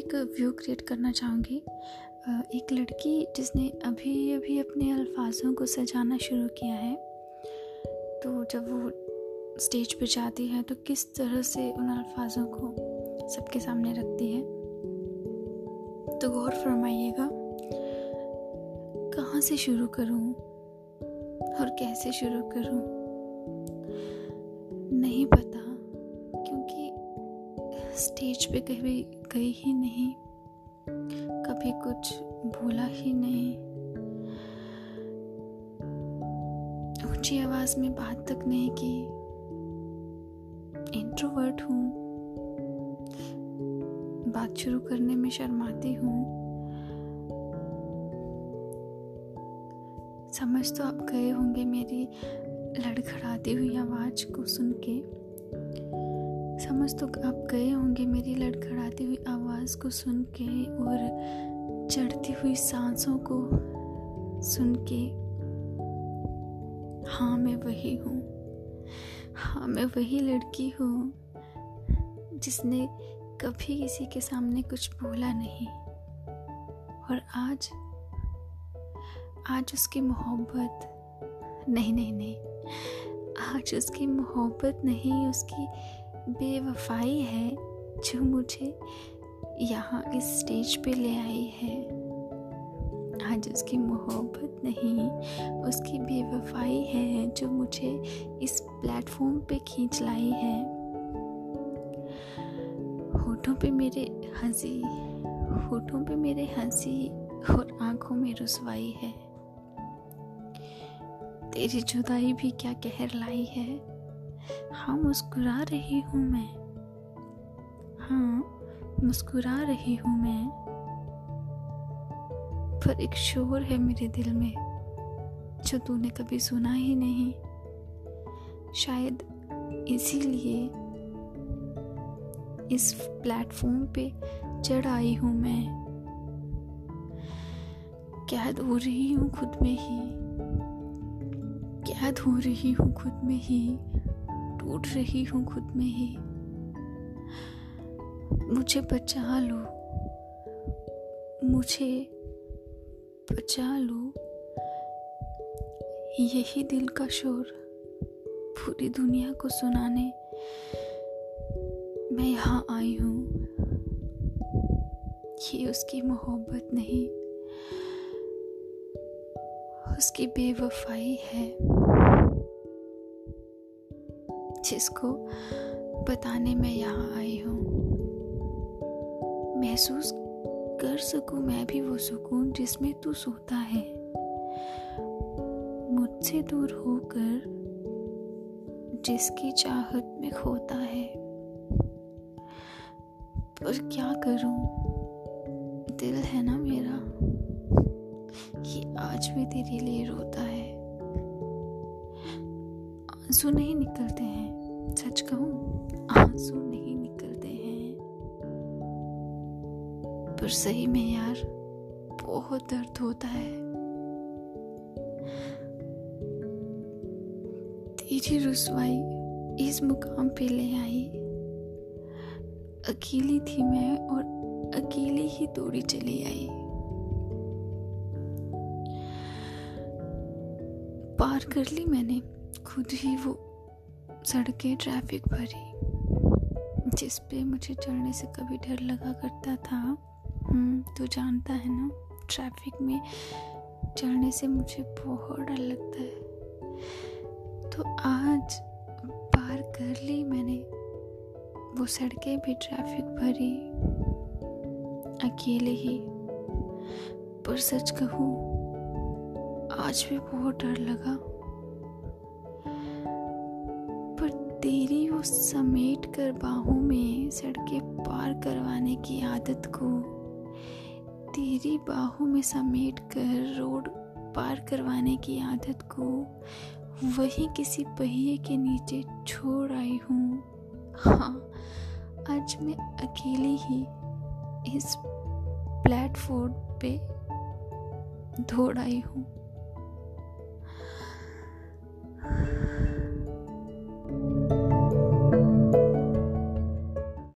एक view create करना चाहूँगी। एक लड़की जिसने अभी अभी अपने अल्फाजों को सजाना शुरू किया है। तो जब वो स्टेज पर जाती है तो किस तरह से उन अल्फाजों को सबके सामने रखती है? तो गौर फरमाइएगा, कहाँ से शुरू करूँ और कैसे शुरू करूँ? नहीं पता, क्योंकि स्टेज पे कभी गई ही नहीं। कभी कुछ भूला ही नहीं। ऊँची आवाज़ में बात तक नहीं की। इंट्रोवर्ट हूँ। बात शुरू करने में शर्माती हूँ। समझ तो आप गए होंगे मेरी लड़खड़ाती हुई आवाज़ को सुन के। समझ तो आप गए होंगे मेरी लड़खड़ाती हुई आवाज़ को सुन के और चढ़ती हुई सांसों को सुन के हाँ मैं वही हूँ। हाँ मैं वही लड़की हूँ जिसने कभी किसी के सामने कुछ बोला नहीं। और आज आज उसकी मोहब्बत नहीं नहीं नहीं। आज उसकी मोहब्बत नहीं, उसकी बेवफाई है। जो मुझे यहाँ इस स्टेज पे ले आई है। आज उसकी मोहब्बत नहीं, उसकी बेवफाई है जो मुझे इस प्लेटफॉर्म पे खींच लाई है। होठों पे मेरे हँसी, होठों पे मेरे हँसी और आँखों में रुसवाई है। तेरी जुदाई भी क्या कहर लाई है? हाँ मुस्कुरा रही हूँ मैं। हाँ मुस्कुरा रही हूँ मैं। पर एक शोर है मेरे दिल में, जो तूने कभी सुना ही नहीं। शायद इसीलिए इस प्लेटफॉर्म पे चढ़ आई हूँ मैं। कैद हो रही हूँ खुद में ही। कैद हो रही हूँ खुद में ही। टूट रही हूँ खुद में ही। मुझे बचा लो। मुझे बचा लो। यही दिल का शोर पूरी दुनिया को सुनाने मैं यहाँ आई हूँ। ये उसकी मोहब्बत नहीं, उसकी बेवफाई है, जिसको बताने मैं यहाँ आई हूँ। महसूस कर सकूँ, मैं भी वो सुकून जिसमें तू सोता है। मुझसे दूर होकर जिसकी चाहत में खोता है। पर क्या करूँ? दिल है ना मेरा। ये आज भी तेरे लिए रोता है। आँसू नहीं निकलते हैं, सच कहूँ, आँसू नहीं पर सही में यार बहुत दर्द होता है। तेरी रुसवाई इस मुकाम पे ले आई। अकेली थी मैं और अकेली ही दौड़ी चली आई। पार कर ली मैंने, खुद ही वो सड़कें ट्रैफ़िक भरी, जिस पे मुझे चढ़ने से कभी डर लगा करता था। तो जानता है ना ट्रैफ़िक में चढ़ने से मुझे बहुत डर लगता है। तो आज पार कर ली मैंने, वो सड़कें भी ट्रैफ़िक भरी, अकेले ही। पर सच कहूँ, आज भी बहुत डर लगा। पर तेरी वो समेट कर बाहों में सड़कें पार करवाने की आदत को तेरी बाहों में समेट कर रोड पार करवाने की आदत को वही किसी पहिए के नीचे छोड़ आई हूँ। हाँ आज मैं अकेली ही इस प्लेटफॉर्म पे दौड़ आई हूँ।